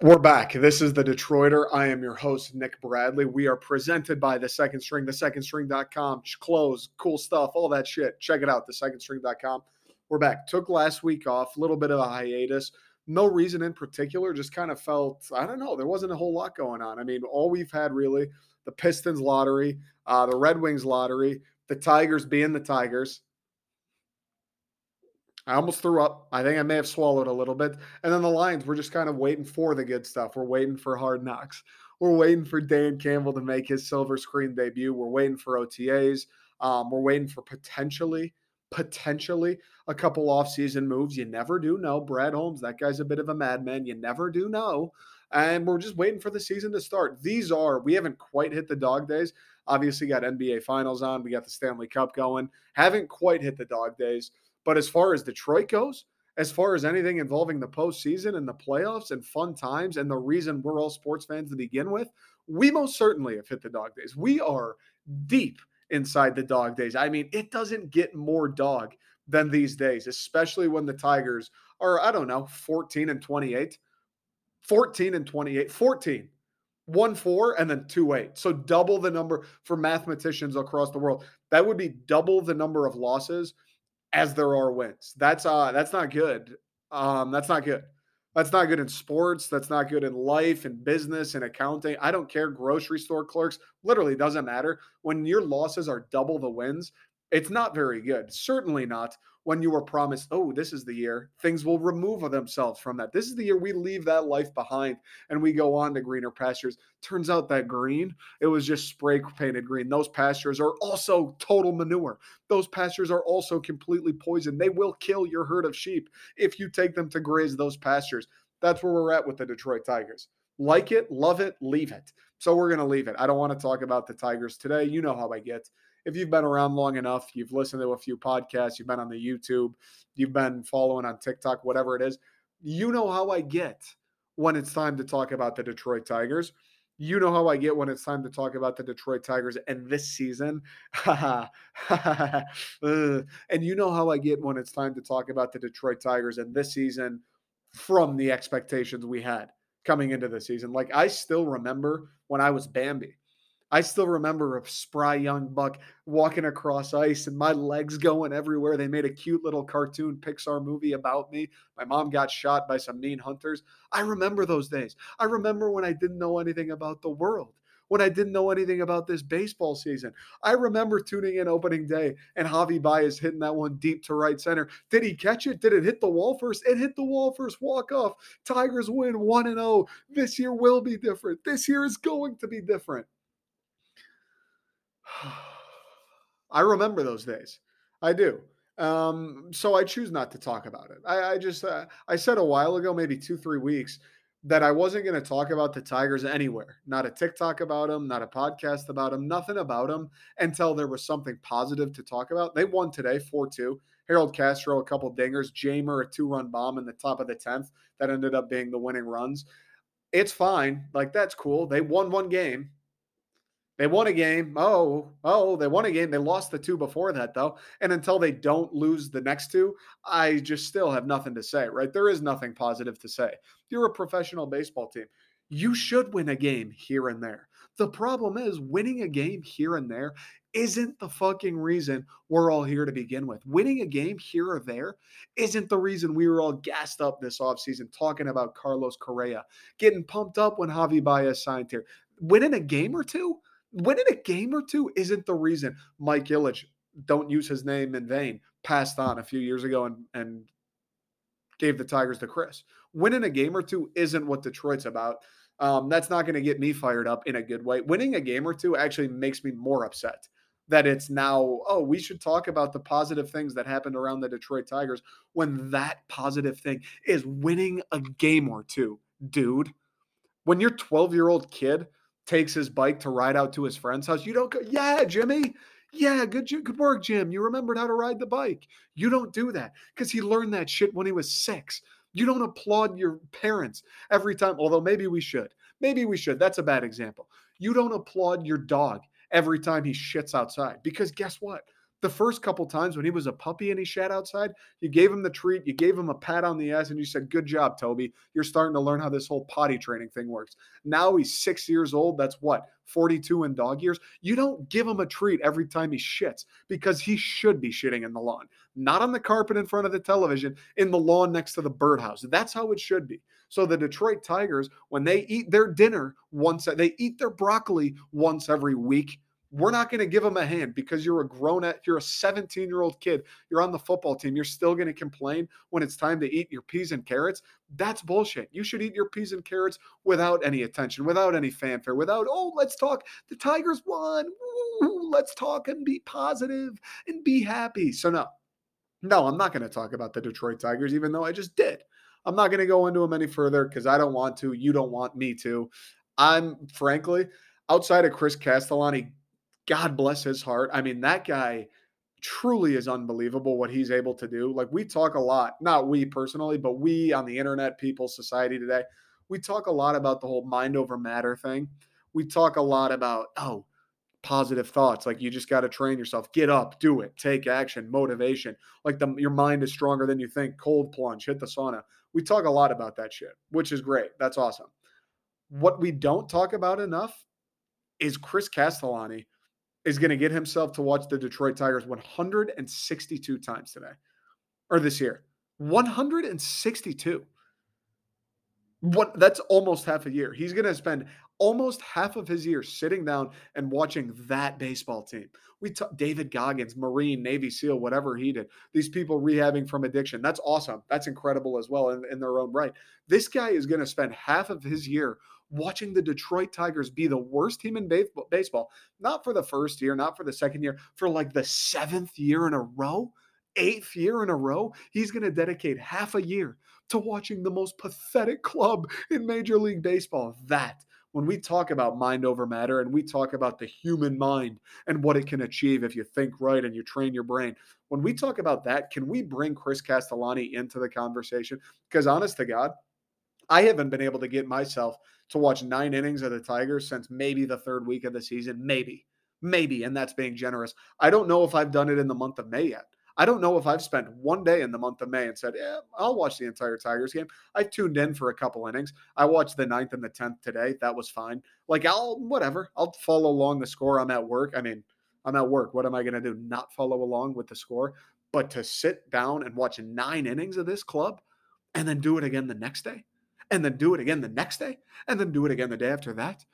We're back. This is the Detroiter. I am your host, Nick Bradley. We are presented by the second string, the secondstring.com, clothes, cool stuff, all that shit. Check it out, the secondstring.com. We're back. Took last week off, a little bit of a hiatus. No reason in particular, just kind of felt, I don't know, there wasn't a whole lot going on. I mean, all we've had really the Pistons lottery, uh, the Red Wings lottery, the Tigers being the Tigers, I almost threw up. I think I may have swallowed a little bit. And then the Lions, we're just kind of waiting for the good stuff. We're waiting for hard knocks. We're waiting for Dan Campbell to make his silver screen debut. We're waiting for OTAs. Um, we're waiting for potentially, potentially a couple offseason moves. You never do know. Brad Holmes, that guy's a bit of a madman. You never do know. And we're just waiting for the season to start. These are, we haven't quite hit the dog days. Obviously, got NBA finals on. We got the Stanley Cup going. Haven't quite hit the dog days. But as far as Detroit goes, as far as anything involving the postseason and the playoffs and fun times and the reason we're all sports fans to begin with, we most certainly have hit the dog days. We are deep inside the dog days. I mean, it doesn't get more dog than these days, especially when the Tigers are, I don't know, 14 and 28. 14 and 28. 14. 1 4 and then 2 8. So double the number for mathematicians across the world. That would be double the number of losses as there are wins. That's uh that's not good. Um that's not good. That's not good in sports. That's not good in life and business and accounting. I don't care. Grocery store clerks literally doesn't matter. When your losses are double the wins, it's not very good. Certainly not when you were promised, oh, this is the year things will remove themselves from that. This is the year we leave that life behind and we go on to greener pastures. Turns out that green, it was just spray painted green. Those pastures are also total manure. Those pastures are also completely poisoned. They will kill your herd of sheep if you take them to graze those pastures. That's where we're at with the Detroit Tigers. Like it, love it, leave it. So we're going to leave it. I don't want to talk about the Tigers today. You know how I get if you've been around long enough, you've listened to a few podcasts, you've been on the YouTube, you've been following on TikTok, whatever it is, you know how I get when it's time to talk about the Detroit Tigers. You know how I get when it's time to talk about the Detroit Tigers and this season. and you know how I get when it's time to talk about the Detroit Tigers and this season from the expectations we had coming into the season. Like I still remember when I was Bambi. I still remember a spry young buck walking across ice and my legs going everywhere. They made a cute little cartoon Pixar movie about me. My mom got shot by some mean hunters. I remember those days. I remember when I didn't know anything about the world, when I didn't know anything about this baseball season. I remember tuning in opening day and Javi Baez hitting that one deep to right center. Did he catch it? Did it hit the wall first? It hit the wall first. Walk off. Tigers win 1 and 0. This year will be different. This year is going to be different. I remember those days. I do. Um, so I choose not to talk about it. I, I just uh, I said a while ago, maybe two three weeks, that I wasn't going to talk about the Tigers anywhere. Not a TikTok about them, not a podcast about them, nothing about them until there was something positive to talk about. They won today, four two. Harold Castro, a couple dingers, Jeimer, a two run bomb in the top of the tenth that ended up being the winning runs. It's fine, like that's cool. They won one game. They won a game. Oh, oh, they won a game. They lost the two before that, though. And until they don't lose the next two, I just still have nothing to say, right? There is nothing positive to say. You're a professional baseball team. You should win a game here and there. The problem is, winning a game here and there isn't the fucking reason we're all here to begin with. Winning a game here or there isn't the reason we were all gassed up this offseason talking about Carlos Correa, getting pumped up when Javi Baez signed here. Winning a game or two winning a game or two isn't the reason Mike Ilitch, don't use his name in vain, passed on a few years ago and, and gave the Tigers to Chris. Winning a game or two isn't what Detroit's about. Um, that's not going to get me fired up in a good way. Winning a game or two actually makes me more upset that it's now, oh, we should talk about the positive things that happened around the Detroit Tigers when that positive thing is winning a game or two, dude. When your 12 year old kid takes his bike to ride out to his friend's house. You don't go, yeah, Jimmy. Yeah, good good work, Jim. You remembered how to ride the bike. You don't do that because he learned that shit when he was six. You don't applaud your parents every time, although maybe we should. Maybe we should. That's a bad example. You don't applaud your dog every time he shits outside because guess what? The first couple times when he was a puppy and he shat outside, you gave him the treat, you gave him a pat on the ass, and you said, Good job, Toby. You're starting to learn how this whole potty training thing works. Now he's six years old. That's what, 42 in dog years? You don't give him a treat every time he shits because he should be shitting in the lawn, not on the carpet in front of the television, in the lawn next to the birdhouse. That's how it should be. So the Detroit Tigers, when they eat their dinner once, they eat their broccoli once every week we're not going to give them a hand because you're a grown at you're a 17 year old kid you're on the football team you're still going to complain when it's time to eat your peas and carrots? That's bullshit. You should eat your peas and carrots without any attention without any fanfare without oh let's talk the tigers won Ooh, let's talk and be positive and be happy. So no. No i'm not going to talk about the detroit tigers even though i just did. I'm not going to go into them any further because i don't want to you don't want me to. I'm frankly outside of chris castellani God bless his heart. I mean, that guy truly is unbelievable what he's able to do. Like we talk a lot, not we personally, but we on the internet, people, society today, we talk a lot about the whole mind over matter thing. We talk a lot about, oh, positive thoughts. Like you just got to train yourself. Get up, do it, take action, motivation. Like the, your mind is stronger than you think. Cold plunge, hit the sauna. We talk a lot about that shit, which is great. That's awesome. What we don't talk about enough is Chris Castellani is going to get himself to watch the Detroit Tigers 162 times today or this year. 162. What that's almost half a year. He's going to spend almost half of his year sitting down and watching that baseball team. We talk David Goggins, Marine, Navy SEAL, whatever he did. These people rehabbing from addiction. That's awesome. That's incredible as well in, in their own right. This guy is going to spend half of his year watching the Detroit Tigers be the worst team in baseball, not for the first year, not for the second year, for like the seventh year in a row, eighth year in a row. He's going to dedicate half a year to watching the most pathetic club in Major League Baseball. That when we talk about mind over matter and we talk about the human mind and what it can achieve if you think right and you train your brain, when we talk about that, can we bring Chris Castellani into the conversation? Because honest to God, I haven't been able to get myself to watch nine innings of the Tigers since maybe the third week of the season. Maybe, maybe, and that's being generous. I don't know if I've done it in the month of May yet. I don't know if I've spent one day in the month of May and said, yeah, I'll watch the entire Tigers game. I tuned in for a couple innings. I watched the ninth and the 10th today. That was fine. Like, I'll, whatever, I'll follow along the score. I'm at work. I mean, I'm at work. What am I going to do? Not follow along with the score? But to sit down and watch nine innings of this club and then do it again the next day? And then do it again the next day and then do it again the day after that.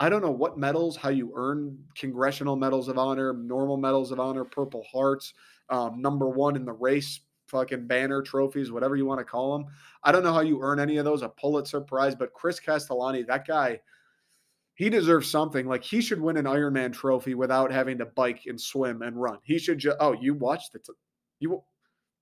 I don't know what medals, how you earn congressional medals of honor, normal medals of honor, Purple Hearts, um, number one in the race, fucking banner trophies, whatever you want to call them. I don't know how you earn any of those, a Pulitzer Prize, but Chris Castellani, that guy, he deserves something. Like he should win an Ironman trophy without having to bike and swim and run. He should just, oh, you watched it. You,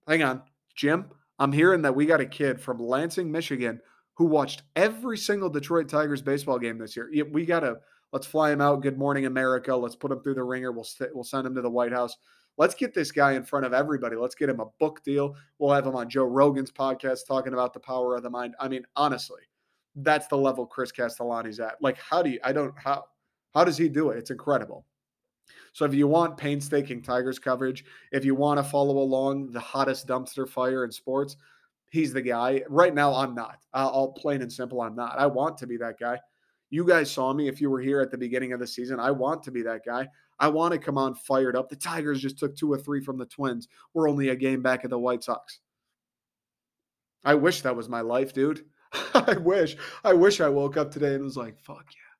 hang on, Jim. I'm hearing that we got a kid from Lansing, Michigan who watched every single Detroit Tigers baseball game this year. We got to let's fly him out. Good morning, America. Let's put him through the ringer. We'll we st- we'll send him to the White House. Let's get this guy in front of everybody. Let's get him a book deal. We'll have him on Joe Rogan's podcast talking about the power of the mind. I mean, honestly, that's the level Chris Castellani's at. Like, how do you? I don't how how does he do it? It's incredible. So if you want painstaking Tigers coverage, if you want to follow along the hottest dumpster fire in sports, he's the guy. Right now, I'm not. I'll plain and simple, I'm not. I want to be that guy. You guys saw me if you were here at the beginning of the season. I want to be that guy. I want to come on fired up. The Tigers just took two or three from the Twins. We're only a game back of the White Sox. I wish that was my life, dude. I wish. I wish I woke up today and was like, fuck yeah.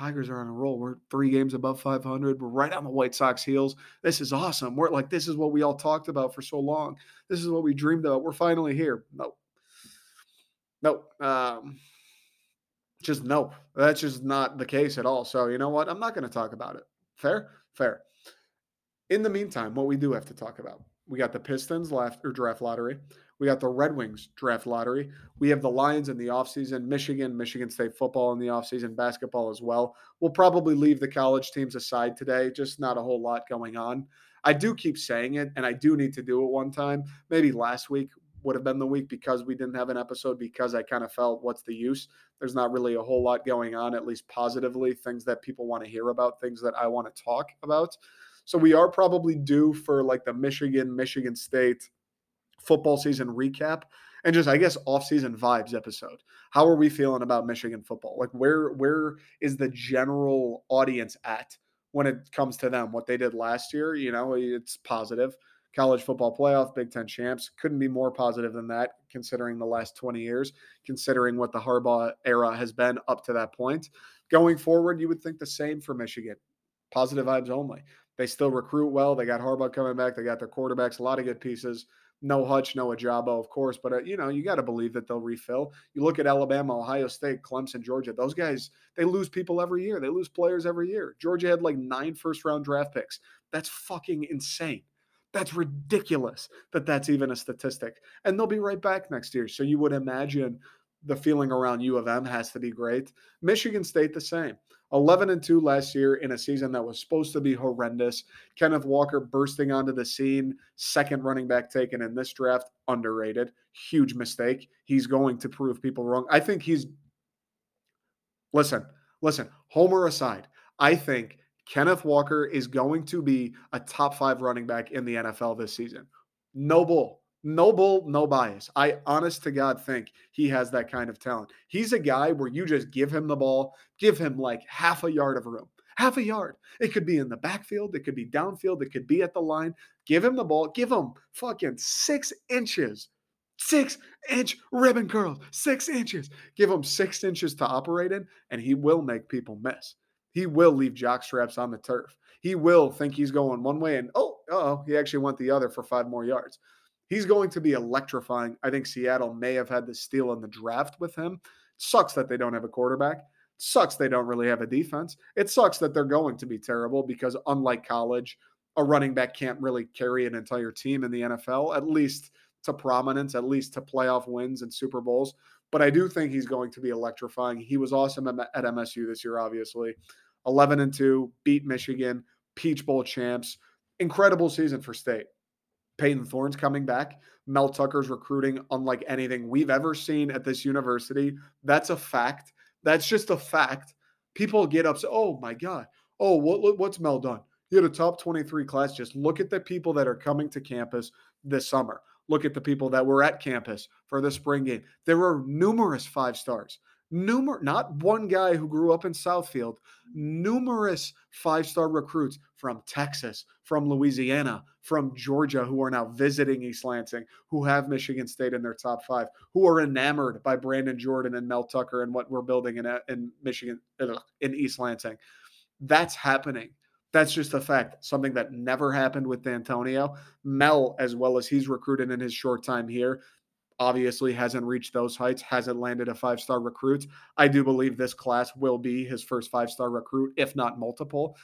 Tigers are on a roll. We're three games above 500. We're right on the White Sox heels. This is awesome. We're like, this is what we all talked about for so long. This is what we dreamed of. We're finally here. Nope. Nope. Um, just nope. That's just not the case at all. So, you know what? I'm not going to talk about it. Fair? Fair. In the meantime, what we do have to talk about we got the Pistons left or draft lottery. We got the Red Wings draft lottery. We have the Lions in the offseason, Michigan, Michigan State football in the offseason, basketball as well. We'll probably leave the college teams aside today, just not a whole lot going on. I do keep saying it, and I do need to do it one time. Maybe last week would have been the week because we didn't have an episode because I kind of felt what's the use? There's not really a whole lot going on, at least positively, things that people want to hear about, things that I want to talk about. So we are probably due for like the Michigan, Michigan State football season recap and just I guess off-season vibes episode. How are we feeling about Michigan football? Like where where is the general audience at when it comes to them? What they did last year, you know, it's positive. College football playoff, Big Ten champs. Couldn't be more positive than that, considering the last 20 years, considering what the Harbaugh era has been up to that point. Going forward, you would think the same for Michigan. Positive vibes only. They still recruit well. They got Harbaugh coming back. They got their quarterbacks, a lot of good pieces. No Hutch, no Ojabo, of course, but uh, you know you got to believe that they'll refill. You look at Alabama, Ohio State, Clemson, Georgia. Those guys they lose people every year. They lose players every year. Georgia had like nine first round draft picks. That's fucking insane. That's ridiculous that that's even a statistic. And they'll be right back next year. So you would imagine the feeling around U of M has to be great. Michigan State the same. 11 and 2 last year in a season that was supposed to be horrendous. Kenneth Walker bursting onto the scene, second running back taken in this draft, underrated. Huge mistake. He's going to prove people wrong. I think he's Listen, listen, Homer aside, I think Kenneth Walker is going to be a top 5 running back in the NFL this season. No bull. No bull, no bias. I honest to God think he has that kind of talent. He's a guy where you just give him the ball, give him like half a yard of room. Half a yard. It could be in the backfield, it could be downfield, it could be at the line. Give him the ball, give him fucking six inches. Six inch ribbon curls, six inches. Give him six inches to operate in, and he will make people miss. He will leave jock straps on the turf. He will think he's going one way and oh, oh, he actually went the other for five more yards. He's going to be electrifying. I think Seattle may have had the steal in the draft with him. sucks that they don't have a quarterback. sucks they don't really have a defense. It sucks that they're going to be terrible because, unlike college, a running back can't really carry an entire team in the NFL, at least to prominence, at least to playoff wins and Super Bowls. But I do think he's going to be electrifying. He was awesome at MSU this year, obviously. 11 and 2, beat Michigan, Peach Bowl champs. Incredible season for state. Payton Thorne's coming back. Mel Tucker's recruiting unlike anything we've ever seen at this university. That's a fact. That's just a fact. People get upset. Oh my God. Oh, what, what's Mel done? He had a top 23 class. Just look at the people that are coming to campus this summer. Look at the people that were at campus for the spring game. There were numerous five stars numerous, not one guy who grew up in Southfield, numerous five star recruits from Texas, from Louisiana, from Georgia who are now visiting East Lansing, who have Michigan State in their top five, who are enamored by Brandon Jordan and Mel Tucker and what we're building in, uh, in Michigan, in East Lansing. That's happening. That's just a fact. Something that never happened with Dantonio. Mel, as well as he's recruited in his short time here, obviously hasn't reached those heights, hasn't landed a five star recruit. I do believe this class will be his first five star recruit, if not multiple.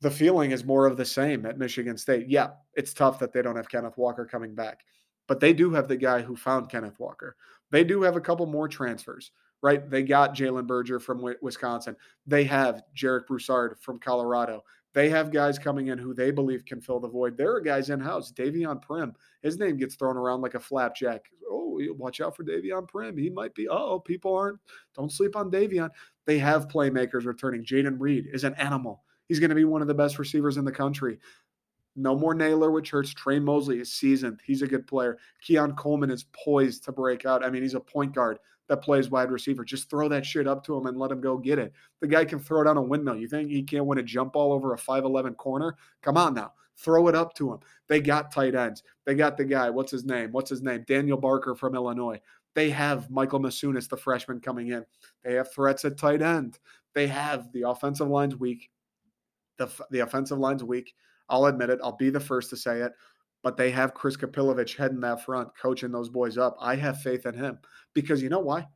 The feeling is more of the same at Michigan State. Yeah, it's tough that they don't have Kenneth Walker coming back, but they do have the guy who found Kenneth Walker. They do have a couple more transfers, right? They got Jalen Berger from Wisconsin. They have Jarek Broussard from Colorado. They have guys coming in who they believe can fill the void. There are guys in house. Davion Primm, his name gets thrown around like a flapjack. Oh, watch out for Davion Primm. He might be. Oh, people aren't. Don't sleep on Davion. They have playmakers returning. Jayden Reed is an animal. He's going to be one of the best receivers in the country. No more Nailor with Church. Tre Mosley is seasoned. He's a good player. Keon Coleman is poised to break out. I mean, he's a point guard that plays wide receiver. Just throw that shit up to him and let him go get it. The guy can throw it on a windmill. You think he can't win a jump ball over a 5'11 corner? Come on now. Throw it up to him. They got tight ends. They got the guy. What's his name? What's his name? Daniel Barker from Illinois. They have Michael Masunas, the freshman, coming in. They have threats at tight end. They have the offensive line's weak. The, the offensive line's weak. I'll admit it. I'll be the first to say it but they have Chris Kapilovic heading that front, coaching those boys up. I have faith in him because you know why?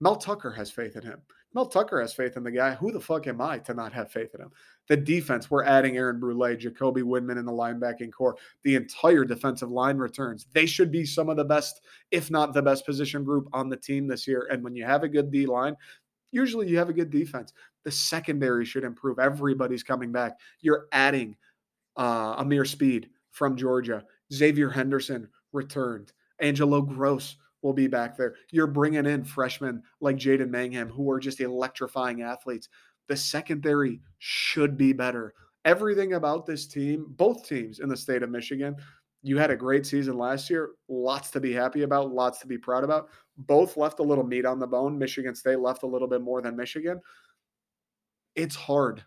Mel Tucker has faith in him. Mel Tucker has faith in the guy. Who the fuck am I to not have faith in him? The defense, we're adding Aaron Brule, Jacoby Windmon in the linebacking core. The entire defensive line returns. They should be some of the best, if not the best position group on the team this year. And when you have a good D line, usually you have a good defense. The secondary should improve. Everybody's coming back. You're adding uh, Ameer Speed from Georgia. Xavier Henderson returned. Angelo Grose will be back there. You're bringing in freshmen like Jaden Mangham, who are just electrifying athletes. The secondary should be better. everything about this team, both teams in the state of Michigan, you had a great season last year. Lots to be happy about, lots to be proud about. Both left a little meat on the bone. Michigan State left a little bit more than Michigan. It's hard.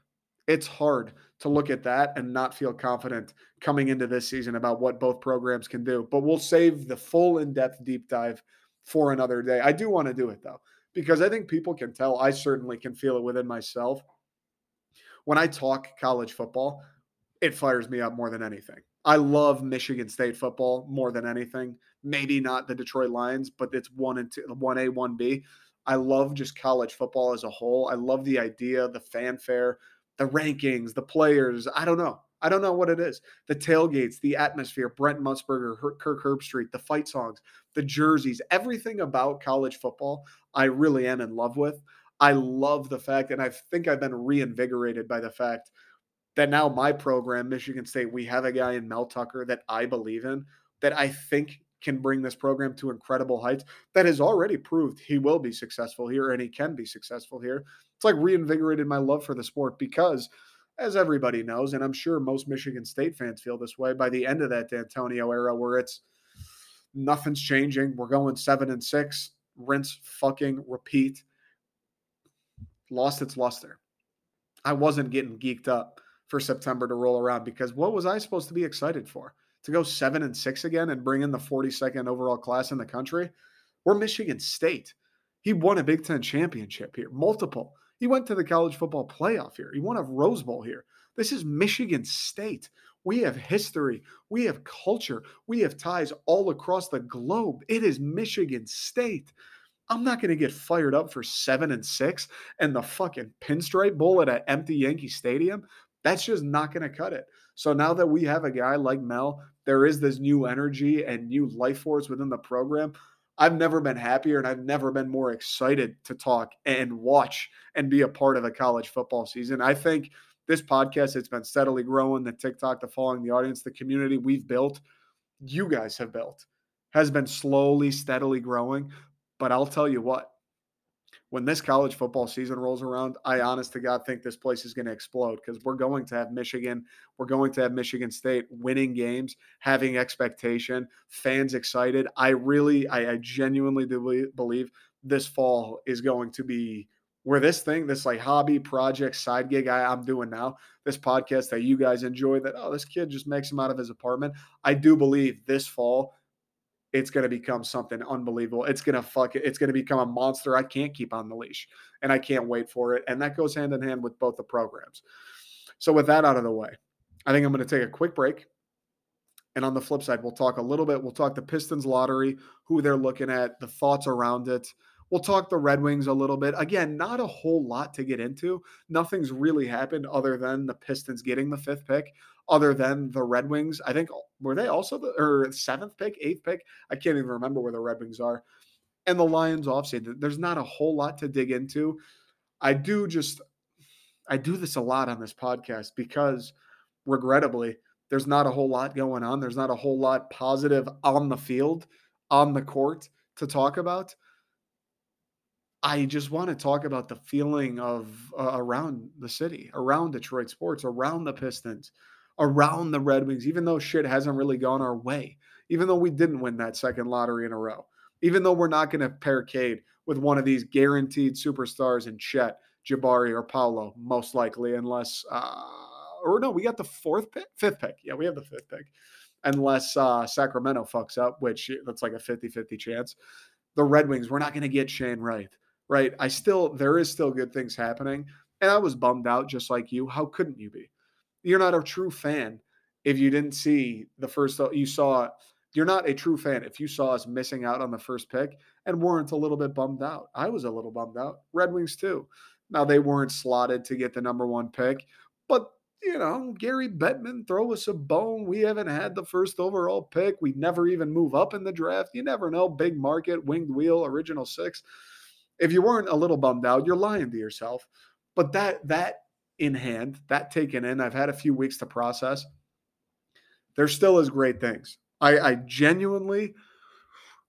It's hard to look at that and not feel confident coming into this season about what both programs can do. But we'll save the full in depth deep dive for another day. I do want to do it though, because I think people can tell. I certainly can feel it within myself. When I talk college football, it fires me up more than anything. I love Michigan State football more than anything. Maybe not the Detroit Lions, but it's one and two, one A, one B. I love just college football as a whole. I love the idea, the fanfare, the rankings, the players. I don't know. I don't know what it is. The tailgates, the atmosphere, Brent Musburger, Kirk Herbstreit, the fight songs, the jerseys, everything about college football, I really am in love with. I love the fact, and I think I've been reinvigorated by the fact that now my program, Michigan State, we have a guy in Mel Tucker that I believe in, that I think can bring this program to incredible heights, that has already proved he will be successful here and he can be successful here. It's like reinvigorated my love for the sport because, as everybody knows, and I'm sure most Michigan State fans feel this way, by the end of that Dantonio era where it's nothing's changing, we're going seven and six, rinse, fucking, repeat, lost its luster. I wasn't getting geeked up for September to roll around because what was I supposed to be excited for? To go seven and six again and bring in the 42nd overall class in the country? We're Michigan State. He won a Big Ten championship here, multiple. He went to the college football playoff here. He won a Rose Bowl here. This is Michigan State. We have history. We have culture. We have ties all across the globe. It is Michigan State. I'm not going to get fired up for seven and six and the fucking pinstripe bowl at an empty Yankee Stadium. That's just not going to cut it. So now that we have a guy like Mel, there is this new energy and new life force within the program. I've never been happier and I've never been more excited to talk and watch and be a part of a college football season. I think this podcast, it's been steadily growing. The TikTok, the following, the audience, the community we've built, you guys have built, has been slowly, steadily growing. But I'll tell you what, when this college football season rolls around, I honest to God think this place is going to explode because we're going to have Michigan, we're going to have Michigan State winning games, having expectation, fans excited. I really, I, I genuinely do believe this fall is going to be where this thing, this like hobby project side gig I, I'm doing now, this podcast that you guys enjoy, that oh, this kid just makes him out of his apartment. I do believe this fall it's going to become something unbelievable. It's going to fuck it. It's going to become a monster I can't keep on the leash. And I can't wait for it. And that goes hand in hand with both the programs. So, with that out of the way, I think I'm going to take a quick break. And on the flip side, we'll talk a little bit. We'll talk the Pistons lottery, who they're looking at, the thoughts around it. We'll talk the Red Wings a little bit. Again, not a whole lot to get into. Nothing's really happened other than the Pistons getting the fifth pick other than the Red Wings. I think were they also the or seventh pick, eighth pick? I can't even remember where the Red Wings are. And the Lions offseason. There's not a whole lot to dig into. I do just I do this a lot on this podcast because regrettably, there's not a whole lot going on. There's not a whole lot positive on the field, on the court to talk about. I just want to talk about the feeling of uh, around the city, around Detroit sports, around the Pistons, around the Red Wings, even though shit hasn't really gone our way, even though we didn't win that second lottery in a row, even though we're not going to pair Cade with one of these guaranteed superstars in Chet, Jabari, or Paolo, most likely, unless, uh, or no, we got the fourth pick, fifth pick. Yeah, we have the fifth pick, unless uh, Sacramento fucks up, which that's like a 50 50 chance. The Red Wings, we're not going to get Shane Wright, right? I still, there is still good things happening. And I was bummed out just like you. How couldn't you be? You're not a true fan if you didn't see the first you saw you're not a true fan if you saw us missing out on the first pick and weren't a little bit bummed out. I was a little bummed out. Red Wings too. Now they weren't slotted to get the number one pick, but you know, Gary Bettman throw us a bone. We haven't had the first overall pick. We never even move up in the draft. You never know. Big market, winged wheel, original six. If you weren't a little bummed out, you're lying to yourself. But that that in hand, that taken in. I've had a few weeks to process. There still is great things. I, I genuinely,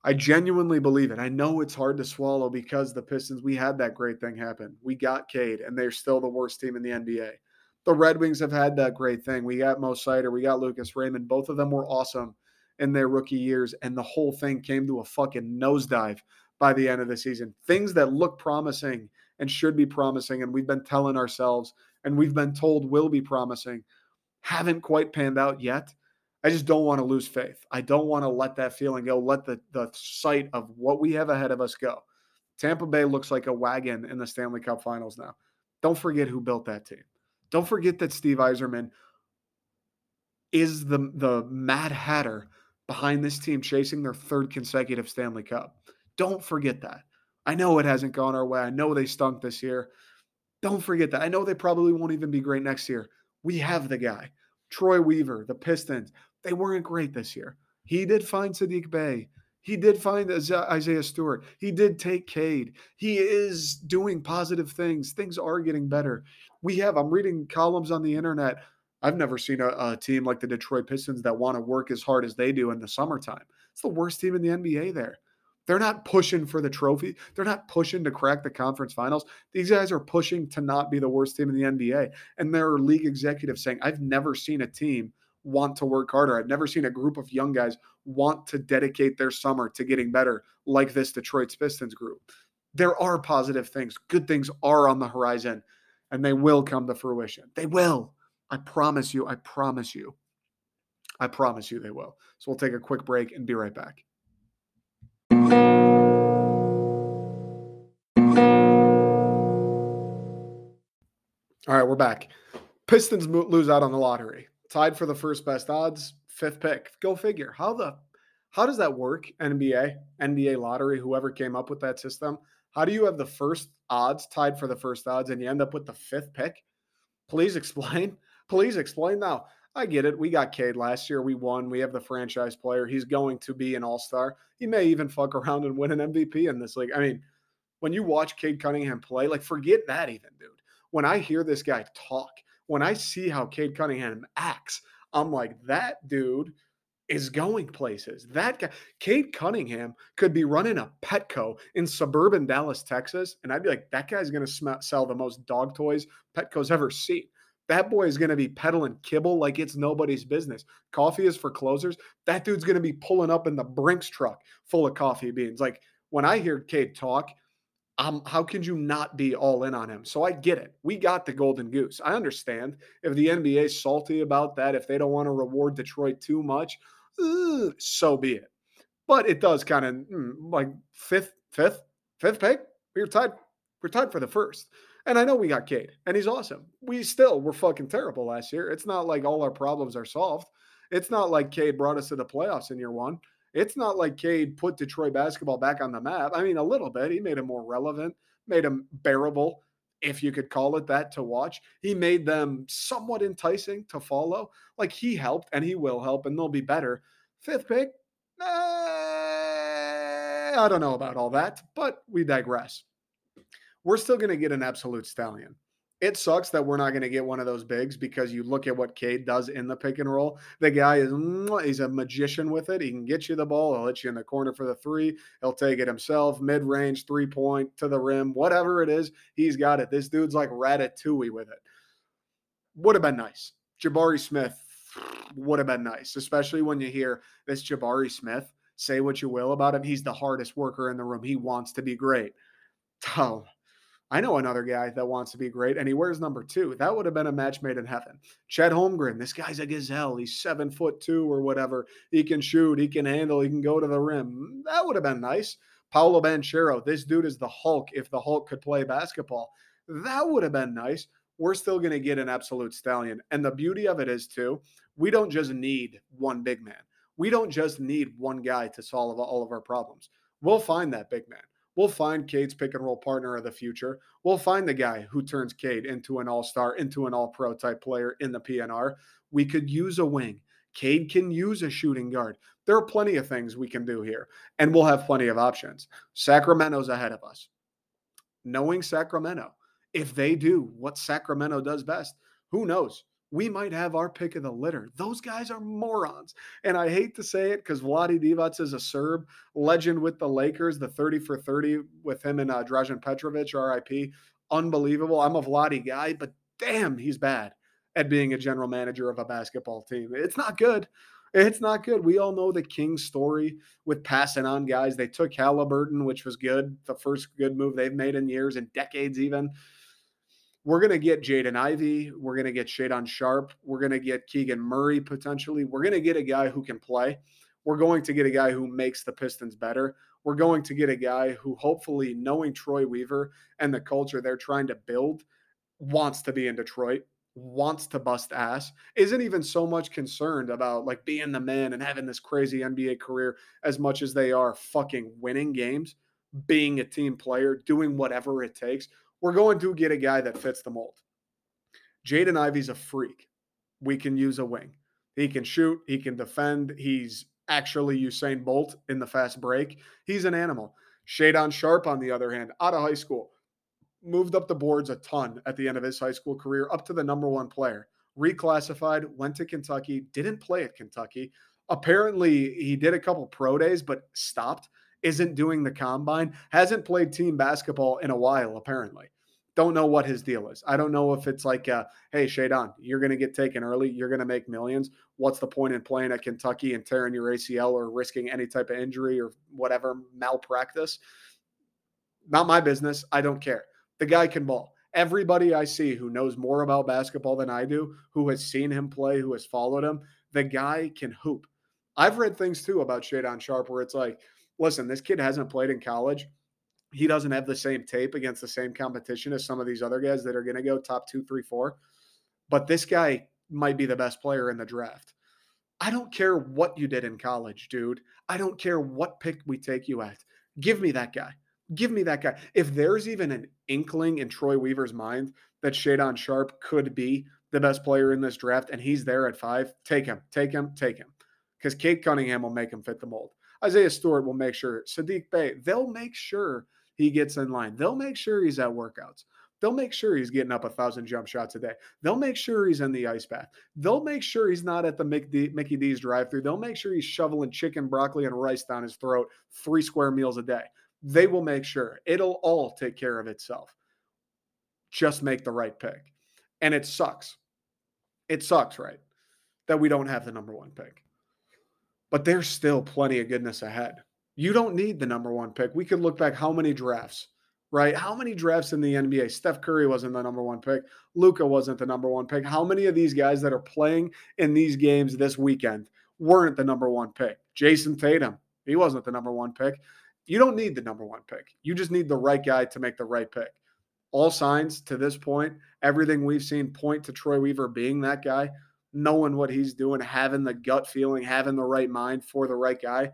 I genuinely believe it. I know it's hard to swallow because the Pistons, we had that great thing happen. We got Cade, and they're still the worst team in the NBA. The Red Wings have had that great thing. We got Mo Seider, we got Lucas Raymond. Both of them were awesome in their rookie years, and the whole thing came to a fucking nosedive by the end of the season. Things that look promising and should be promising, and we've been telling ourselves and we've been told will be promising, haven't quite panned out yet. I just don't want to lose faith. I don't want to let that feeling go, let the, the sight of what we have ahead of us go. Tampa Bay looks like a wagon in the Stanley Cup finals now. Don't forget who built that team. Don't forget that Steve Yzerman is the, the Mad Hatter behind this team chasing their third consecutive Stanley Cup. Don't forget that. I know it hasn't gone our way. I know they stunk this year. Don't forget that. I know they probably won't even be great next year. We have the guy. Troy Weaver, the Pistons, they weren't great this year. He did find Saddiq Bey. He did find Isaiah Stewart. He did take Cade. He is doing positive things. Things are getting better. We have, I'm reading columns on the internet. I've never seen a, a team like the Detroit Pistons that want to work as hard as they do in the summertime. It's the worst team in the NBA there. They're not pushing for the trophy. They're not pushing to crack the conference finals. These guys are pushing to not be the worst team in the NBA. And there are league executives saying, I've never seen a team want to work harder. I've never seen a group of young guys want to dedicate their summer to getting better like this Detroit Pistons group. There are positive things. Good things are on the horizon and they will come to fruition. They will. I promise you. I promise you. I promise you they will. So we'll take a quick break and be right back. All right, we're back. Pistons lose out on the lottery. Tied for the first best odds, fifth pick. Go figure. How the how does that work? NBA, NBA lottery, whoever came up with that system. How do you have the first odds tied for the first odds and you end up with the fifth pick? Please explain. Please explain now. I get it. We got Cade last year. We won. We have the franchise player. He's going to be an all star. He may even fuck around and win an MVP in this league. I mean, when you watch Cade Cunningham play, like forget that even, dude. When I hear this guy talk, when I see how Cade Cunningham acts, I'm like, that dude is going places. That guy, Cade Cunningham, could be running a Petco in suburban Dallas, Texas, and I'd be like, that guy's going to sm- sell the most dog toys Petco's ever seen. That boy is going to be peddling kibble like it's nobody's business. Coffee is for closers. That dude's going to be pulling up in the Brinks truck full of coffee beans. Like when I hear Cade talk, um, how can you not be all in on him? So I get it. We got the golden goose. I understand if the NBA's salty about that, if they don't want to reward Detroit too much, uh, so be it. But it does kind of mm, like fifth, fifth, fifth pick. We're tied. We're tied for the first. And I know we got Cade, and he's awesome. We still were fucking terrible last year. It's not like all our problems are solved. It's not like Cade brought us to the playoffs in year one. It's not like Cade put Detroit basketball back on the map. I mean, a little bit. He made him more relevant, made him bearable, if you could call it that, to watch. He made them somewhat enticing to follow. Like he helped, and he will help, and they'll be better. Fifth pick, eh, I don't know about all that, but we digress we're still going to get an absolute stallion. It sucks that we're not going to get one of those bigs because you look at what Cade does in the pick and roll. The guy is he's a magician with it. He can get you the ball. He'll hit you in the corner for the three. He'll take it himself, mid range, three point to the rim, whatever it is. He's got it. This dude's like ratatouille with it. Would have been nice. Jabari Smith would have been nice, especially when you hear this Jabari Smith. Say what you will about him. He's the hardest worker in the room. He wants to be great. Oh, I know another guy that wants to be great, and he wears number two. That would have been a match made in heaven. Chet Holmgren, this guy's a gazelle. He's seven foot two or whatever. He can shoot, he can handle, he can go to the rim. That would have been nice. Paolo Banchero, this dude is the Hulk if the Hulk could play basketball. That would have been nice. We're still going to get an absolute stallion. And the beauty of it is, too, we don't just need one big man. We don't just need one guy to solve all of our problems. We'll find that big man. We'll find Cade's pick and roll partner of the future. We'll find the guy who turns Cade into an all star, into an all pro type player in the PNR. We could use a wing. Cade can use a shooting guard. There are plenty of things we can do here, and we'll have plenty of options. Sacramento's ahead of us. Knowing Sacramento, if they do what Sacramento does best, who knows? We might have our pick of the litter. Those guys are morons. And I hate to say it because Vlade Divac is a Serb legend with the Lakers, the 30 for 30 with him and uh, Petrovic, RIP. Unbelievable. I'm a Vlade guy, but damn, he's bad. at being a general manager of a basketball team. It's not good. It's not good. We all know the Kings story with passing on guys. They took Halliburton, which was good, the first good move they've made in years and decades, even. We're going to get Jaden Ivey. We're going to get Shaedon Sharp. We're going to get Keegan Murray potentially. We're going to get a guy who can play. We're going to get a guy who makes the Pistons better. We're going to get a guy who, hopefully, knowing Troy Weaver and the culture they're trying to build, wants to be in Detroit wants to bust ass isn't even so much concerned about like being the man and having this crazy NBA career as much as they are fucking winning games, being a team player, doing whatever it takes. We're going to get a guy that fits the mold. Jaden Ivey's a freak. We can use a wing. He can shoot, he can defend. He's actually Usain Bolt in the fast break. He's an animal. Shaedon Sharp, on the other hand, out of high school, moved up the boards a ton at the end of his high school career, up to the number one player. Reclassified, went to Kentucky, didn't play at Kentucky. Apparently, he did a couple pro days, but stopped. Isn't doing the combine. Hasn't played team basketball in a while, apparently. Don't know what his deal is. I don't know if it's like, uh, hey, Shaedon, you're going to get taken early. You're going to make millions. What's the point in playing at Kentucky and tearing your ACL or risking any type of injury or whatever malpractice? Not my business. I don't care. The guy can ball. Everybody I see who knows more about basketball than I do, who has seen him play, who has followed him, the guy can hoop. I've read things too about Shaedon Sharp where it's like, listen, this kid hasn't played in college. He doesn't have the same tape against the same competition as some of these other guys that are going to go top two, three, four. But this guy might be the best player in the draft. I don't care what you did in college, dude. I don't care what pick we take you at. Give me that guy. Give me that guy. If there's even an inkling in Troy Weaver's mind that Shaedon Sharp could be the best player in this draft and he's there at five, take him, take him, take him. Because Cade Cunningham will make him fit the mold. Isaiah Stewart will make sure. Saddiq Bey, they'll make sure he gets in line. They'll make sure he's at workouts. They'll make sure he's getting up a thousand jump shots a day. They'll make sure he's in the ice bath. They'll make sure he's not at the Mickey D's drive through. They'll make sure he's shoveling chicken, broccoli, and rice down his throat three square meals a day. They will make sure it'll all take care of itself. Just make the right pick. And it sucks. It sucks, right? That we don't have the number one pick. But there's still plenty of goodness ahead. You don't need the number one pick. We could look back how many drafts, right? How many drafts in the NBA? Steph Curry wasn't the number one pick. Luka wasn't the number one pick. How many of these guys that are playing in these games this weekend weren't the number one pick? Jayson Tatum, he wasn't the number one pick. You don't need the number one pick. You just need the right guy to make the right pick. All signs to this point, everything we've seen point to Troy Weaver being that guy, knowing what he's doing, having the gut feeling, having the right mind for the right guy.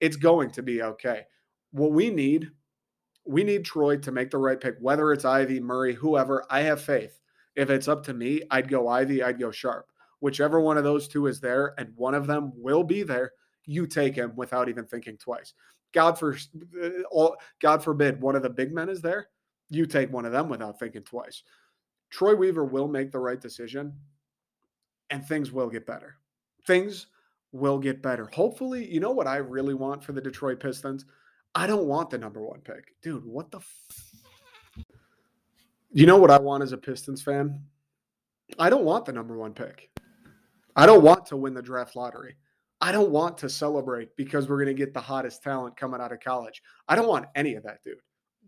It's going to be okay. What we need, we need Troy to make the right pick, whether it's Ivey, Murray, whoever. I have faith. If it's up to me, I'd go Ivey, I'd go Sharp. Whichever one of those two is there, and one of them will be there, you take him without even thinking twice. God for uh, all, God forbid one of the big men is there, you take one of them without thinking twice. Troy Weaver will make the right decision and things will get better. Things will get better. Hopefully, you know what I really want for the Detroit Pistons? I don't want the number 1 pick. Dude, what the f- You know what I want as a Pistons fan? I don't want the number 1 pick. I don't want to win the draft lottery. I don't want to celebrate because we're going to get the hottest talent coming out of college. I don't want any of that, dude.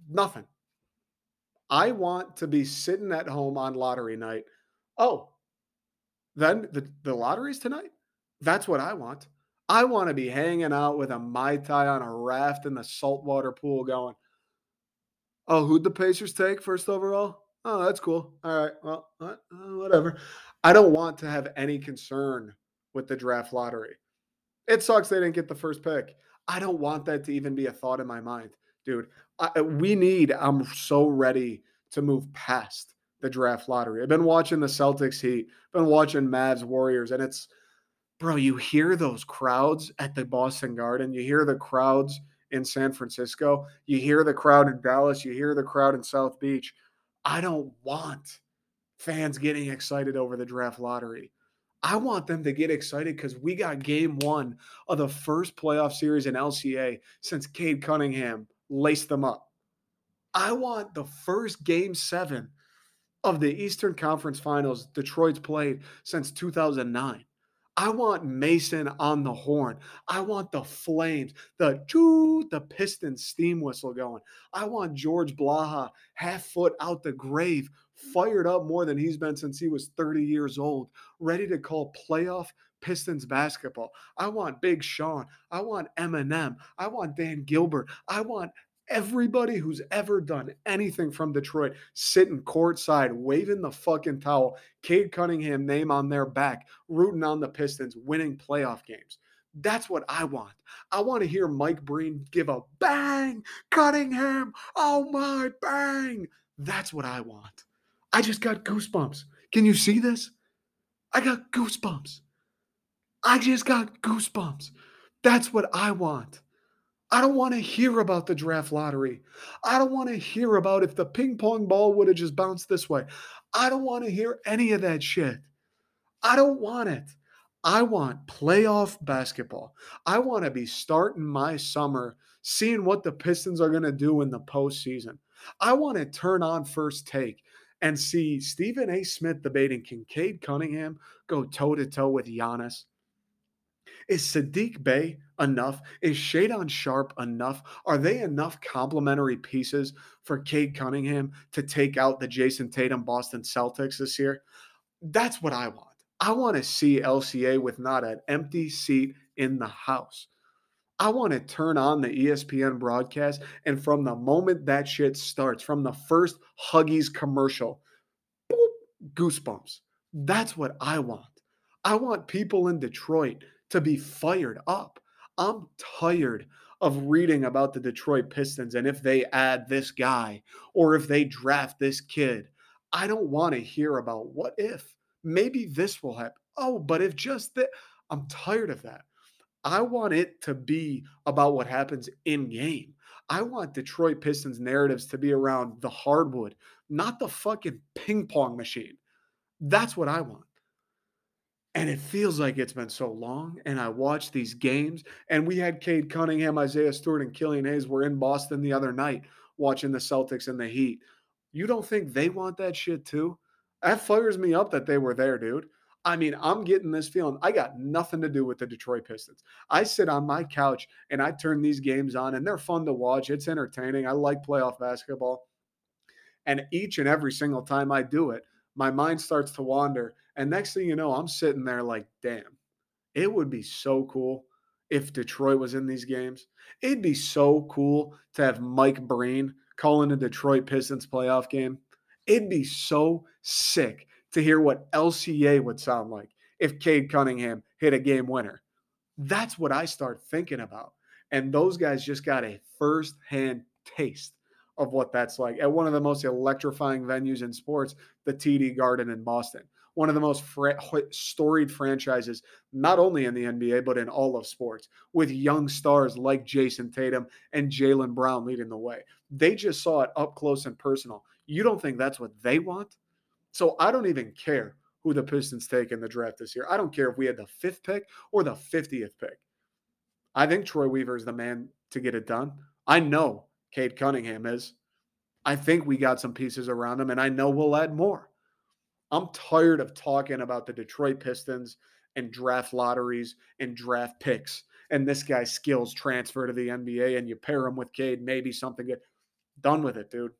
Nothing. I want to be sitting at home on lottery night. Oh, then the, the lottery's tonight? That's what I want. I want to be hanging out with a Mai Tai on a raft in the saltwater pool going, oh, who'd the Pacers take first overall? Oh, that's cool. All right. Well, uh, whatever. I don't want to have any concern with the draft lottery. It sucks they didn't get the first pick. I don't want that to even be a thought in my mind, dude. I, we need, I'm so ready to move past the draft lottery. I've been watching the Celtics Heat, been watching Mavs Warriors, and it's, bro, you hear those crowds at the Boston Garden, you hear the crowds in San Francisco, you hear the crowd in Dallas, you hear the crowd in South Beach. I don't want fans getting excited over the draft lottery. I want them to get excited because we got game one of the first playoff series in LCA since Cade Cunningham laced them up. I want the first game seven of the Eastern Conference Finals Detroit's played since 2009. I want Mason on the horn. I want the flames, the choo, the piston steam whistle going. I want George Blaha half foot out the grave, fired up more than he's been since he was 30 years old, ready to call playoff Pistons basketball. I want Big Sean. I want Eminem. I want Dan Gilbert. I want everybody who's ever done anything from Detroit sitting courtside, waving the fucking towel, Cade Cunningham name on their back, rooting on the Pistons, winning playoff games. That's what I want. I want to hear Mike Breen give a bang, Cunningham, oh my bang. That's what I want. I just got goosebumps. Can you see this? I got goosebumps. I just got goosebumps. That's what I want. I don't want to hear about the draft lottery. I don't want to hear about if the ping pong ball would have just bounced this way. I don't want to hear any of that shit. I don't want it. I want playoff basketball. I want to be starting my summer seeing what the Pistons are going to do in the postseason. I want to turn on first take and see Stephen A. Smith debating can Cade Cunningham go toe to toe with Giannis. Is Saddiq Bey enough? Is Shaedon Sharp enough? Are they enough complementary pieces for Cade Cunningham to take out the Jayson Tatum Boston Celtics this year? That's what I want. I want to see LCA with not an empty seat in the house. I want to turn on the ESPN broadcast, and from the moment that shit starts, from the first Huggies commercial, boop, goosebumps. That's what I want. I want people in Detroit to be fired up. I'm tired of reading about the Detroit Pistons and if they add this guy or if they draft this kid. I don't want to hear about what if. Maybe this will happen. Oh, but if just that, I'm tired of that. I want it to be about what happens in game. I want Detroit Pistons narratives to be around the hardwood, not the fucking ping pong machine. That's what I want. And it feels like it's been so long. And I watched these games, and we had Cade Cunningham, Isaiah Stewart, and Killian Hayes were in Boston the other night watching the Celtics and the Heat. You don't think they want that shit too? That fires me up that they were there, dude. I mean, I'm getting this feeling. I got nothing to do with the Detroit Pistons. I sit on my couch and I turn these games on, and they're fun to watch. It's entertaining. I like playoff basketball. And each and every single time I do it, my mind starts to wander. And next thing you know, I'm sitting there like, damn, it would be so cool if Detroit was in these games. It'd be so cool to have Mike Breen calling a Detroit Pistons playoff game. It'd be so sick to hear what LCA would sound like if Cade Cunningham hit a game winner. That's what I start thinking about. And those guys just got a first hand taste of what that's like at one of the most electrifying venues in sports, the TD Garden in Boston. One of the most fra- storied franchises, not only in the NBA, but in all of sports, with young stars like Jayson Tatum and Jaylen Brown leading the way. They just saw it up close and personal. You don't think that's what they want? So I don't even care who the Pistons take in the draft this year. I don't care if we had the fifth pick or the 50th pick. I think Troy Weaver is the man to get it done. I know Cade Cunningham is. I think we got some pieces around him, and I know we'll add more. I'm tired of talking about the Detroit Pistons and draft lotteries and draft picks and this guy's skills transfer to the NBA and you pair him with Cade, maybe something good. Done with it, dude.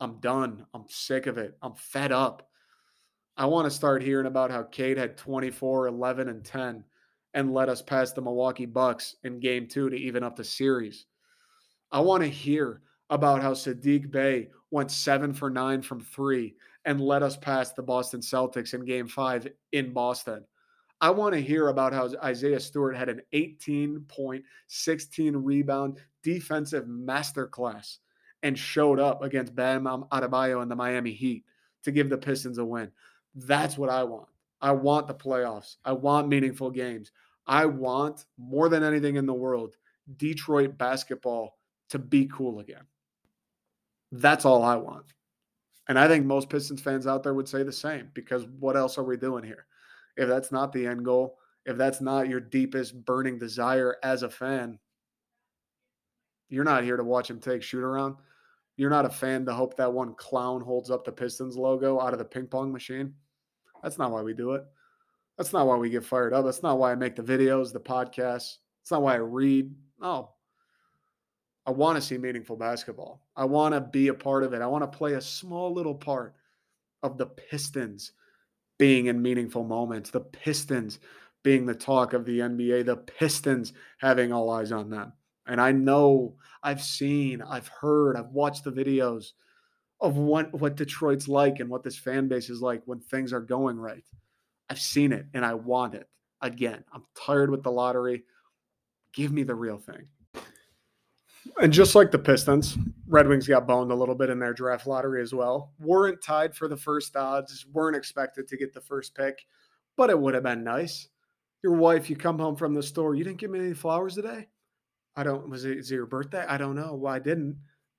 I'm done. I'm sick of it. I'm fed up. I want to start hearing about how Cade had 24, 11, and 10 and let us pass the Milwaukee Bucks in game two to even up the series. I want to hear about how Saddiq Bey went seven for nine from three and let us pass the Boston Celtics in game five in Boston. I want to hear about how Isaiah Stewart had an 18 point, 16 rebound defensive masterclass and showed up against Bam Adebayo and the Miami Heat to give the Pistons a win. That's what I want. I want the playoffs. I want meaningful games. I want more than anything in the world Detroit basketball to be cool again. That's all I want. And I think most Pistons fans out there would say the same because what else are we doing here? If that's not the end goal, if that's not your deepest burning desire as a fan, you're not here to watch him take shoot around. You're not a fan to hope that one clown holds up the Pistons logo out of the ping pong machine. That's not why we do it. That's not why we get fired up. That's not why I make the videos, the podcasts. It's not why I read. No. I want to see meaningful basketball. I want to be a part of it. I want to play a small little part of the Pistons being in meaningful moments, the Pistons being the talk of the NBA, the Pistons having all eyes on them. And I know I've seen, I've heard, I've watched the videos of what, what Detroit's like and what this fan base is like when things are going right. I've seen it and I want it. Again, I'm tired with the lottery. Give me the real thing. And just like the Pistons, Red Wings got boned a little bit in their draft lottery as well. Weren't tied for the first odds, weren't expected to get the first pick, but it would have been nice. Your wife, you come home from the store, you didn't give me any flowers today? I don't, was it, is it your birthday? I don't know why didn't.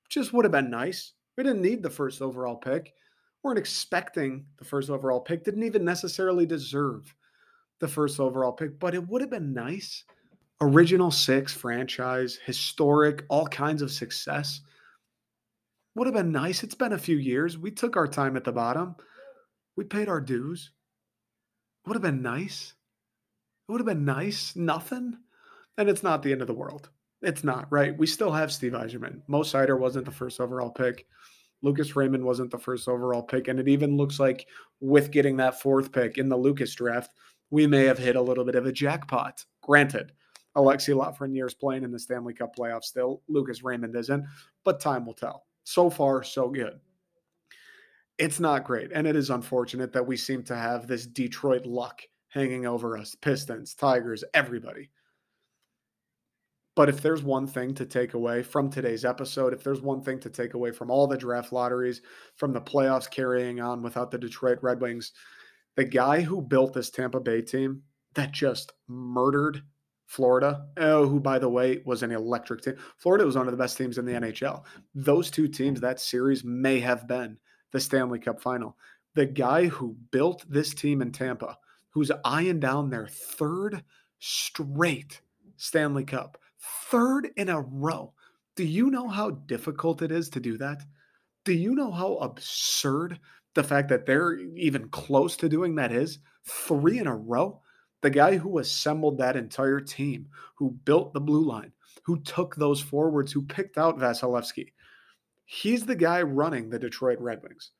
Just would have been nice. We didn't need the first overall pick weren't expecting the first overall pick, didn't even necessarily deserve the first overall pick, but it would have been nice. Original six franchise, historic, all kinds of success. Would have been nice. It's been a few years. We took our time at the bottom. We paid our dues. Would have been nice. It would have been nice. Nothing. And it's not the end of the world. It's not, right? We still have Steve Yzerman. Mo Seider wasn't the first overall pick. Lucas Raymond wasn't the first overall pick. And it even looks like with getting that fourth pick in the Lucas draft, we may have hit a little bit of a jackpot. Granted, Alexi Lafreniere is playing in the Stanley Cup playoffs still. Lucas Raymond isn't, but time will tell. So far, so good. It's not great. And it is unfortunate that we seem to have this Detroit luck hanging over us Pistons, Tigers, everybody. But if there's one thing to take away from today's episode, if there's one thing to take away from all the draft lotteries, from the playoffs carrying on without the Detroit Red Wings, the guy who built this Tampa Bay team that just murdered Florida, oh, who, by the way, was an electric team. Florida was one of the best teams in the NHL. Those two teams, that series may have been the Stanley Cup final. The guy who built this team in Tampa, who's eyeing down their third straight Stanley Cup, third in a row. Do you know how difficult it is to do that? Do you know how absurd the fact that they're even close to doing that is? Three in a row? The guy who assembled that entire team, who built the blue line, who took those forwards, who picked out Vasilevskiy, he's the guy running the Detroit Red Wings.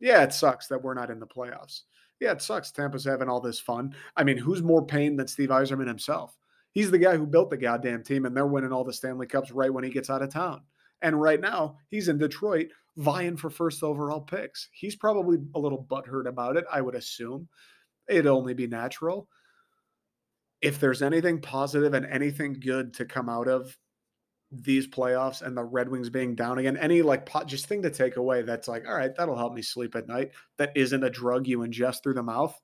Yeah, it sucks that we're not in the playoffs. Yeah, it sucks. Tampa's having all this fun. I mean, who's more pain than Steve Yzerman himself? He's the guy who built the goddamn team, and they're winning all the Stanley Cups right when he gets out of town. And right now, he's in Detroit vying for first overall picks. He's probably a little butthurt about it, I would assume. It'd only be natural. If there's anything positive and anything good to come out of these playoffs and the Red Wings being down again, any like pot, just thing to take away that's like, all right, that'll help me sleep at night. That isn't a drug you ingest through the mouth.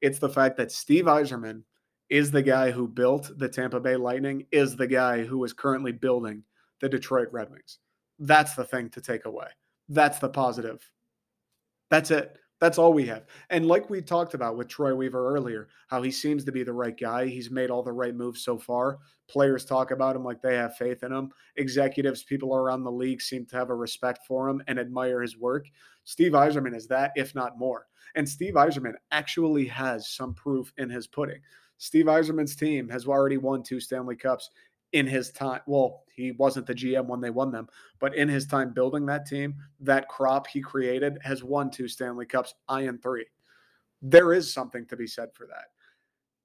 It's the fact that Steve Yzerman is the guy who built the Tampa Bay Lightning, is the guy who is currently building the Detroit Red Wings. That's the thing to take away. That's the positive. That's it. That's all we have. And like we talked about with Troy Weaver earlier, how he seems to be the right guy. He's made all the right moves so far. Players talk about him like they have faith in him. Executives, people around the league seem to have a respect for him and admire his work. Steve Yzerman is that, if not more. And Steve Yzerman actually has some proof in his pudding. Steve Yzerman's team has already won two Stanley Cups in his time. Well, he wasn't the GM when they won them, but in his time building that team, that crop he created has won two Stanley Cups, I am three. There is something to be said for that.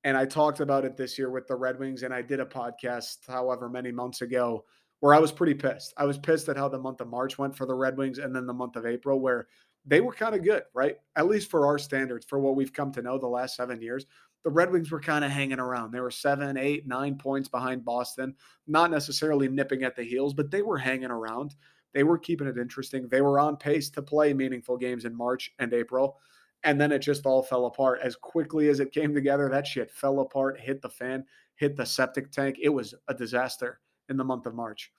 And I talked about it this year with the Red Wings, and I did a podcast however many months ago where I was pretty pissed. I was pissed at how the month of March went for the Red Wings and then the month of April, where they were kind of good, right? At least for our standards, for what we've come to know the last seven years the Red Wings were kind of hanging around. They were seven, eight, nine points behind Boston, not necessarily nipping at the heels, but they were hanging around. They were keeping it interesting. They were on pace to play meaningful games in March and April. And then it just all fell apart as quickly as it came together. That shit fell apart, hit the fan, hit the septic tank. It was a disaster in the month of March.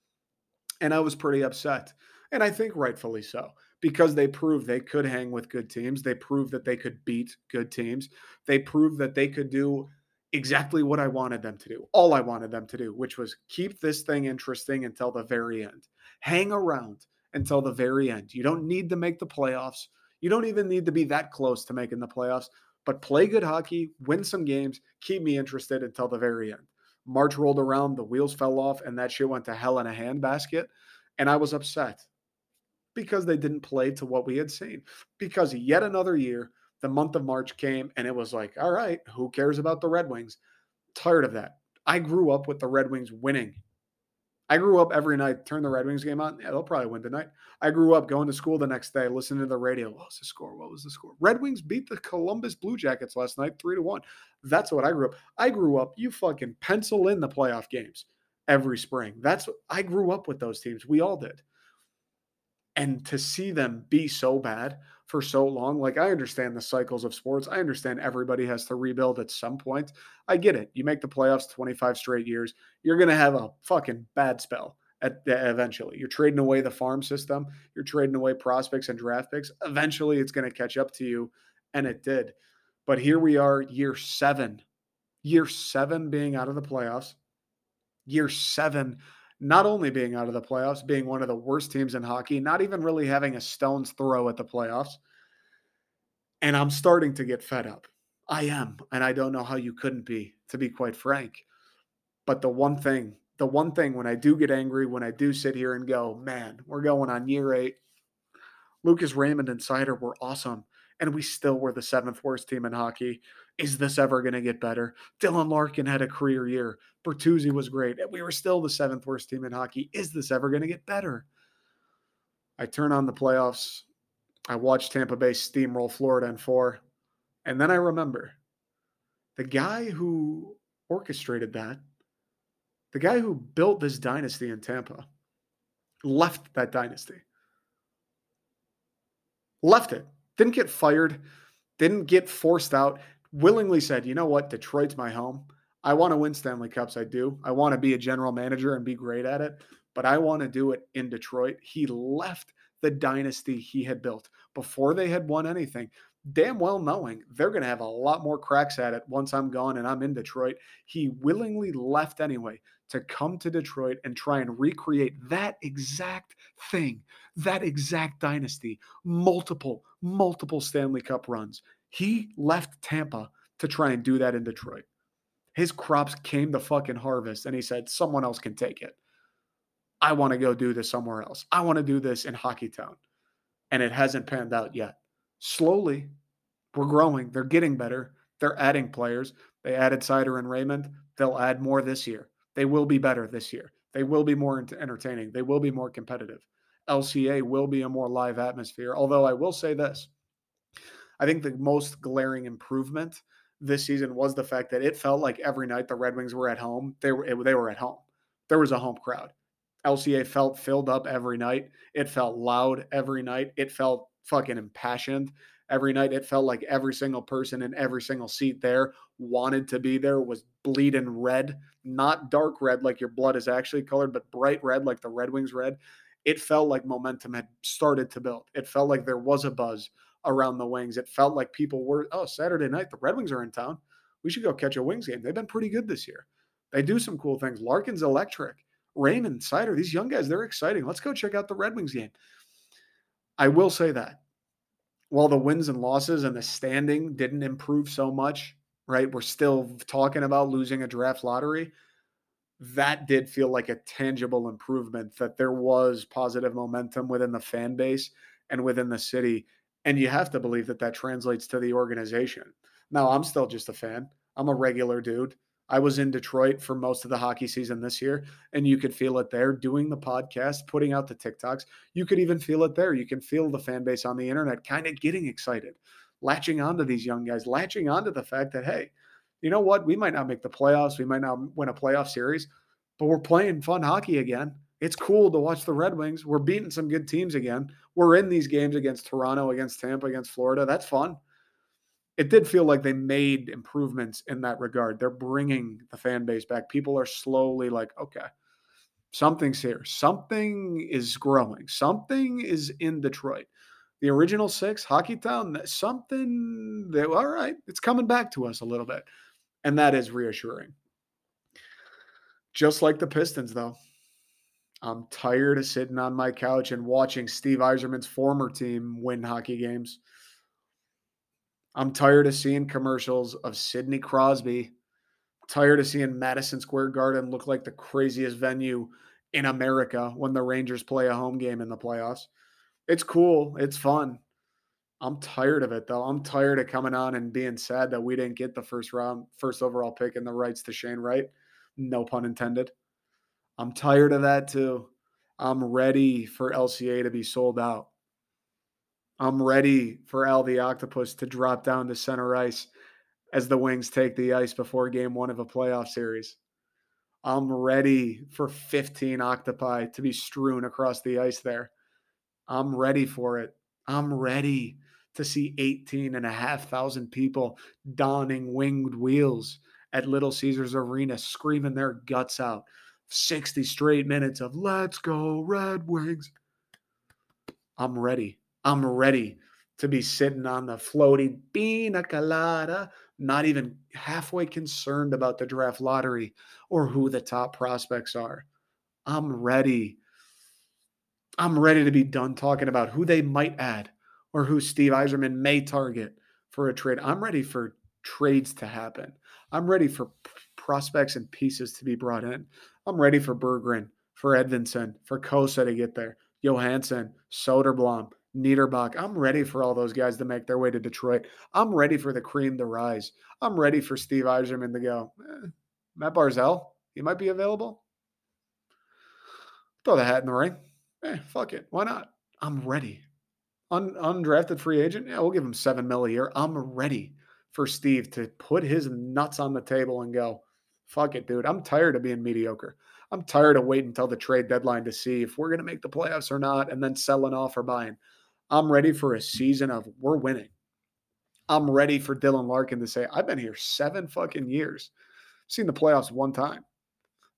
And I was pretty upset. And I think rightfully so because they proved they could hang with good teams. They proved that they could beat good teams. They proved that they could do exactly what I wanted them to do, all I wanted them to do, which was keep this thing interesting until the very end. Hang around until the very end. You don't need to make the playoffs. You don't even need to be that close to making the playoffs, but play good hockey, win some games, keep me interested until the very end. March rolled around, the wheels fell off, and that shit went to hell in a handbasket. And I was upset because they didn't play to what we had seen. Because yet another year, the month of March came and it was like, all right, who cares about the Red Wings? Tired of that. I grew up with the Red Wings winning. I grew up every night, turn the Red Wings game on. Yeah, they'll probably win tonight. I grew up going to school the next day, listening to the radio. What was the score? What was the score? Red Wings beat the Columbus Blue Jackets last night, three to one. That's what I grew up. I grew up, you fucking pencil in the playoff games every spring. That's what I grew up with those teams. We all did. And to see them be so bad for so long, like I understand the cycles of sports. I understand everybody has to rebuild at some point. I get it. You make the playoffs 25 straight years, you're going to have a fucking bad spell at eventually. You're trading away the farm system, you're trading away prospects and draft picks. Eventually it's going to catch up to you and it did. But here we are year 7. Year 7 being out of the playoffs. Year 7 not only being out of the playoffs, being one of the worst teams in hockey, not even really having a stone's throw at the playoffs. And I'm starting to get fed up. I am. And I don't know how you couldn't be, to be quite frank. But the one thing, the one thing when I do get angry, when I do sit here and go, man, we're going on year eight. Lucas Raymond and Seider were awesome. And we still were the seventh worst team in hockey. Is this ever going to get better? Dylan Larkin had a career year. Bertuzzi was great. We were still the seventh worst team in hockey. Is this ever going to get better? I turn on the playoffs. I watch Tampa Bay steamroll Florida in four. And then I remember the guy who orchestrated that, the guy who built this dynasty in Tampa, left that dynasty. Left it. Didn't get fired, didn't get forced out, willingly said, you know what, Detroit's my home. I want to win Stanley Cups. I do. I want to be a general manager and be great at it, but I want to do it in Detroit. He left the dynasty he had built before they had won anything, damn well knowing they're going to have a lot more cracks at it once I'm gone and I'm in Detroit. He willingly left anyway to come to Detroit and try and recreate that exact thing, that exact dynasty, multiple, multiple Stanley Cup runs. He left Tampa to try and do that in Detroit. His crops came to fucking harvest, and he said, someone else can take it. I want to go do this somewhere else. I want to do this in Hockeytown. And it hasn't panned out yet. Slowly, we're growing. They're getting better. They're adding players. They added Seider and Raymond. They'll add more this year. They will be better this year. They will be more entertaining. They will be more competitive. LCA will be a more live atmosphere. Although I will say this I think the most glaring improvement this season was the fact that it felt like every night the Red Wings were at home. They were they were at home. There was a home crowd. LCA felt filled up every night. It felt loud every night. It felt fucking impassioned every night. It felt like every single person in every single seat there wanted to be there, was bleeding red, not dark red like your blood is actually colored, but bright red like the Red Wings red. It felt like momentum had started to build. It felt like there was a buzz around the wings. It felt like people were, oh, Saturday night, the Red Wings are in town. We should go catch a Wings game. They've been pretty good this year. They do some cool things. Larkin's electric. Raymond, Seider, these young guys, they're exciting. Let's go check out the Red Wings game. I will say that while the wins and losses and the standing didn't improve so much, right? We're still talking about losing a draft lottery. That did feel like a tangible improvement, that there was positive momentum within the fan base and within the city. And you have to believe that that translates to the organization. Now, I'm still just a fan. I'm a regular dude. I was in Detroit for most of the hockey season this year, and you could feel it there doing the podcast, putting out the TikToks. You could even feel it there. You can feel the fan base on the internet kind of getting excited, latching onto these young guys, latching onto the fact that, hey, you know what? We might not make the playoffs. We might not win a playoff series, but we're playing fun hockey again. It's cool to watch the Red Wings. We're beating some good teams again. We're in these games against Toronto, against Tampa, against Florida. That's fun. It did feel like they made improvements in that regard. They're bringing the fan base back. People are slowly like, okay, something's here. Something is growing. Something is in Detroit. The original six, Hockeytown, something that, all right, it's coming back to us a little bit. And that is reassuring. Just like the Pistons, though. I'm tired of sitting on my couch and watching Steve Yzerman's former team win hockey games. I'm tired of seeing commercials of Sidney Crosby. Tired of seeing Madison Square Garden look like the craziest venue in America when the Rangers play a home game in the playoffs. It's cool. It's fun. I'm tired of it though. I'm tired of coming on and being sad that we didn't get the first round, first overall pick and the rights to Shane Wright. No pun intended. I'm tired of that too. I'm ready for LCA to be sold out. I'm ready for Al the Octopus to drop down to center ice as the Wings take the ice before game one of a playoff series. I'm ready for 15 octopi to be strewn across the ice there. I'm ready for it. I'm ready to see 18 and a half thousand people donning winged wheels at Little Caesars Arena, screaming their guts out. 60 straight minutes of let's go, Red Wings. I'm ready. I'm ready to be sitting on the floating pina colada, not even halfway concerned about the draft lottery or who the top prospects are. I'm ready. I'm ready to be done talking about who they might add or who Steve Yzerman may target for a trade. I'm ready for trades to happen. I'm ready for prospects and pieces to be brought in. I'm ready for Berggren, for Edvinsson, for Cossa to get there, Johansson, Soderblom, Niederbach. I'm ready for all those guys to make their way to Detroit. I'm ready for the cream to rise. I'm ready for Steve Yzerman to go. Eh, Matt Barzal, he might be available. Throw the hat in the ring. Eh, fuck it. Why not? I'm ready. Un- undrafted free agent. Yeah, we'll give him seven mil a year. I'm ready for Steve to put his nuts on the table and go, fuck it, dude. I'm tired of being mediocre. I'm tired of waiting until the trade deadline to see if we're going to make the playoffs or not and then selling off or buying. I'm ready for a season of we're winning. I'm ready for Dylan Larkin to say, I've been here seven fucking years, seen the playoffs one time.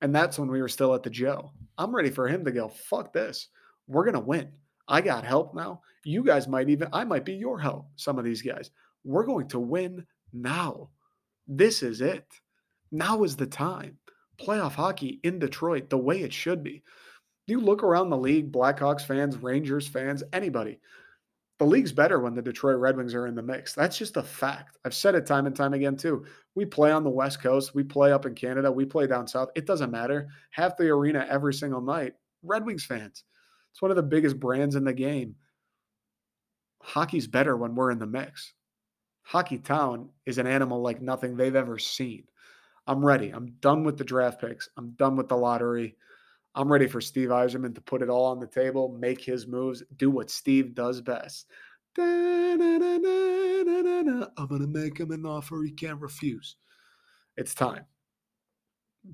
And that's when we were still at the Joe. I'm ready for him to go, fuck this. We're going to win. I got help now. You guys might even, I might be your help, some of these guys. We're going to win now. This is it. Now is the time. Playoff hockey in Detroit, the way it should be. You look around the league, Blackhawks fans, Rangers fans, anybody. The league's better when the Detroit Red Wings are in the mix. That's just a fact. I've said it time and time again, too. We play on the West Coast, we play up in Canada, we play down south. It doesn't matter. Half the arena every single night, Red Wings fans. It's one of the biggest brands in the game. Hockey's better when we're in the mix. Hockey Town is an animal like nothing they've ever seen. I'm ready. I'm done with the draft picks. I'm done with the lottery. I'm ready for Steve Yzerman to put it all on the table, make his moves, do what Steve does best. I'm going to make him an offer he can't refuse. It's time.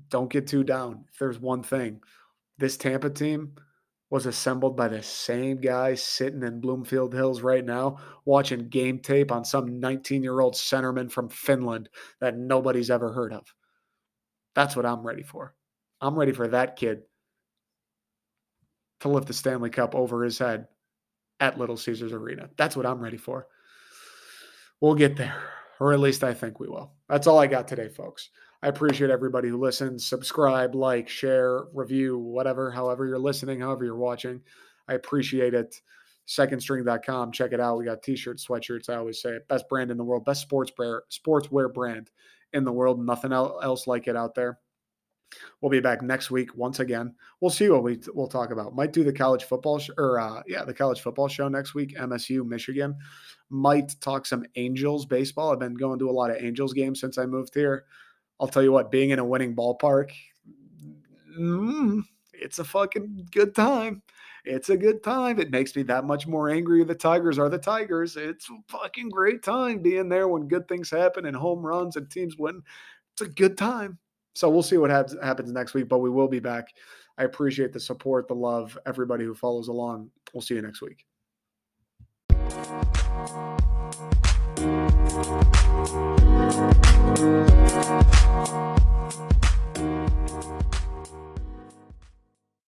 Don't get too down. If there's one thing, this Tampa team was assembled by the same guy sitting in Bloomfield Hills right now, watching game tape on some 19 year old centerman from Finland that nobody's ever heard of. That's what I'm ready for. I'm ready for that kid to lift the Stanley Cup over his head at Little Caesars Arena. That's what I'm ready for. We'll get there, or at least I think we will. That's all I got today, folks. I appreciate everybody who listens, subscribe, like, share, review, whatever, however you're listening, however you're watching. I appreciate it. Secondstring.com. Check it out. We got t-shirts, sweatshirts. I always say it. Best brand in the world, best sports sportswear brand in the world. Nothing else like it out there. We'll be back next week once again. We'll see what we we'll talk about. Might do the college football sh- or uh, yeah, the college football show next week. MSU, Michigan. Might talk some Angels baseball. I've been going to a lot of Angels games since I moved here. I'll tell you what, being in a winning ballpark, mm, it's a fucking good time it's a good time. It makes me that much more angry. The Tigers are the Tigers. It's a fucking great time being there when good things happen and home runs and teams win. It's a good time. So we'll see what happens next week, but we will be back. I appreciate the support, the love, everybody who follows along. We'll see you next week.